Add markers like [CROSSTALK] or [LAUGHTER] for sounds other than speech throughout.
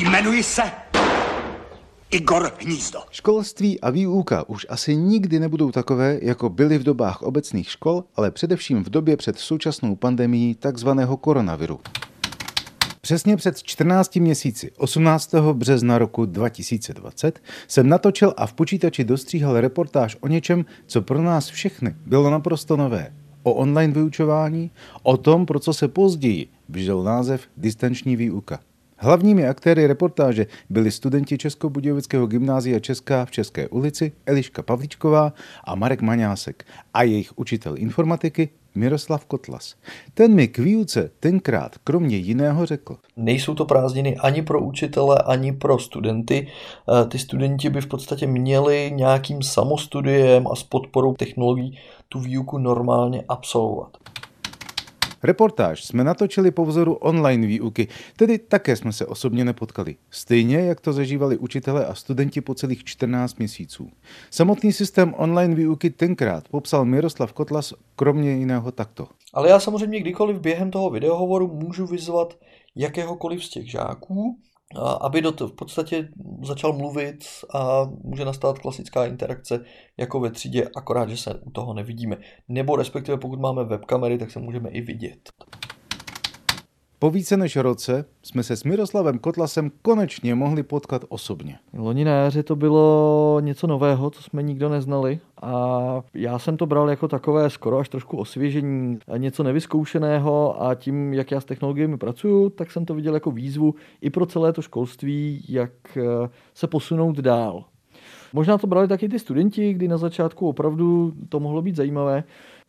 Jmenuji se Igor Hnízdo. Školství a výuka už asi nikdy nebudou takové, jako byly v dobách obecných škol, ale především v době před současnou pandemií takzvaného koronaviru. Přesně před 14 měsíci, 18. března roku 2020, jsem natočil a v počítači dostříhal reportáž o něčem, co pro nás všechny bylo naprosto nové. O online vyučování, o tom, pro co se později vyžil název distanční výuka. Hlavními aktéry reportáže byli studenti Českobudějovického gymnázia Česká v České ulici Eliška Pavličková a Marek Maňásek a jejich učitel informatiky Miroslav Kotlas. Ten mi k výuce tenkrát kromě jiného řekl. Nejsou to prázdniny ani pro učitele, ani pro studenty. Eh, ty studenti by v podstatě měli nějakým samostudiem a s podporou technologií tu výuku normálně absolvovat. Reportáž jsme natočili po vzoru online výuky, tedy také jsme se osobně nepotkali. Stejně, jak to zažívali učitele a studenti po celých 14 měsíců. Samotný systém online výuky tenkrát popsal Miroslav Kotlas kromě jiného takto. Ale já samozřejmě kdykoliv během toho videohovoru můžu vyzvat jakéhokoliv z těch žáků, aby do v podstatě začal mluvit a může nastat klasická interakce jako ve třídě, akorát, že se u toho nevidíme. Nebo respektive pokud máme webkamery, tak se můžeme i vidět. Po více než roce jsme se s Miroslavem Kotlasem konečně mohli potkat osobně. Loni na jaře to bylo něco nového, co jsme nikdo neznali a já jsem to bral jako takové skoro až trošku osvěžení, něco nevyzkoušeného a tím, jak já s technologiemi pracuju, tak jsem to viděl jako výzvu i pro celé to školství, jak eh, se posunout dál. Možná to brali taky ty studenti, kdy na začátku opravdu to mohlo být zajímavé,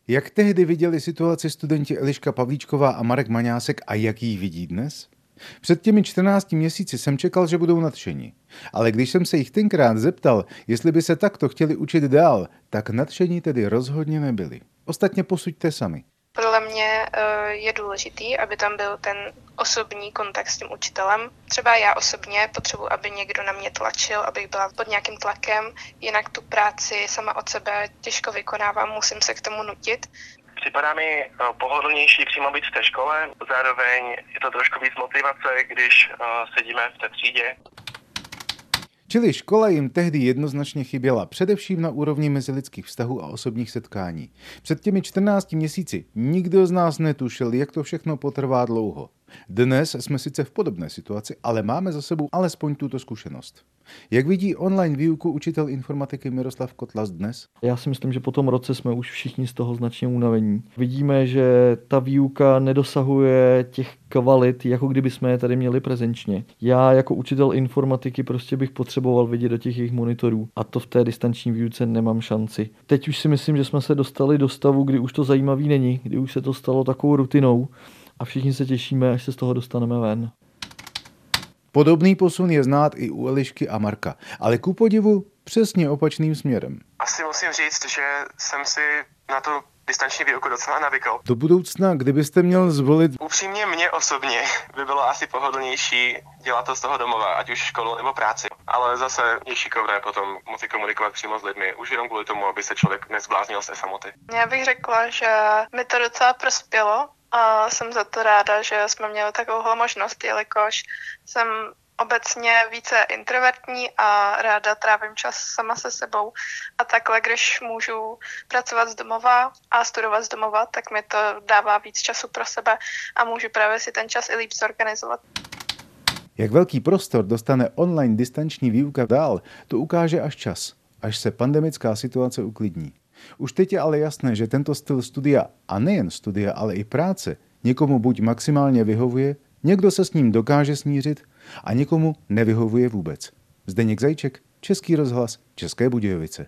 jak tehdy viděli situaci studenti Eliška Pavlíčková a Marek Maňásek a jak ji vidí dnes? Před těmi 14 měsíci jsem čekal, že budou nadšení. Ale když jsem se jich tenkrát zeptal, jestli by se takto chtěli učit dál, tak nadšení tedy rozhodně nebyli. Ostatně posuďte sami. Podle mě eh, je důležitý, aby tam byl ten osobní kontakt s tím učitelem. Třeba já osobně potřebuji, aby někdo na mě tlačil, abych byla pod nějakým tlakem, jinak tu práci sama od sebe těžko vykonávám, musím se k tomu nutit. Připadá mi eh, pohodlnější přímo být v té škole, zároveň je to trošku víc motivace, když eh, sedíme v té třídě. Čili škola jim tehdy jednoznačně chyběla, především na úrovni mezilidských vztahů a osobních setkání. Před těmi 14 měsíci nikdo z nás netušil, jak to všechno potrvá dlouho. Dnes jsme sice v podobné situaci, ale máme za sebou alespoň tuto zkušenost. Jak vidí online výuku učitel informatiky Miroslav Kotlas dnes? Já si myslím, že po tom roce jsme už všichni z toho značně unavení. Vidíme, že ta výuka nedosahuje těch kvalit, jako kdyby jsme je tady měli prezenčně. Já jako učitel informatiky prostě bych potřeboval vidět do těch jejich monitorů a to v té distanční výuce nemám šanci. Teď už si myslím, že jsme se dostali do stavu, kdy už to zajímavý není, kdy už se to stalo takovou rutinou a všichni se těšíme, až se z toho dostaneme ven. Podobný posun je znát i u Elišky a Marka, ale ku podivu přesně opačným směrem. Asi musím říct, že jsem si na tu distanční výuku docela navykl. Do budoucna, kdybyste měl zvolit... Upřímně mě osobně [LAUGHS] by bylo asi pohodlnější dělat to z toho domova, ať už školu nebo práci. Ale zase je šikovné potom moci komunikovat přímo s lidmi, už jenom kvůli tomu, aby se člověk nezbláznil z té samoty. Já bych řekla, že mi to docela prospělo, a jsem za to ráda, že jsme měli takovou možnost, jelikož jsem obecně více introvertní a ráda trávím čas sama se sebou. A takhle, když můžu pracovat z domova a studovat z domova, tak mi to dává víc času pro sebe a můžu právě si ten čas i líp zorganizovat. Jak velký prostor dostane online distanční výuka dál, to ukáže až čas, až se pandemická situace uklidní. Už teď je ale jasné, že tento styl studia, a nejen studia, ale i práce, někomu buď maximálně vyhovuje, někdo se s ním dokáže smířit a někomu nevyhovuje vůbec. Zdeněk Zajček, Český rozhlas, České Budějovice.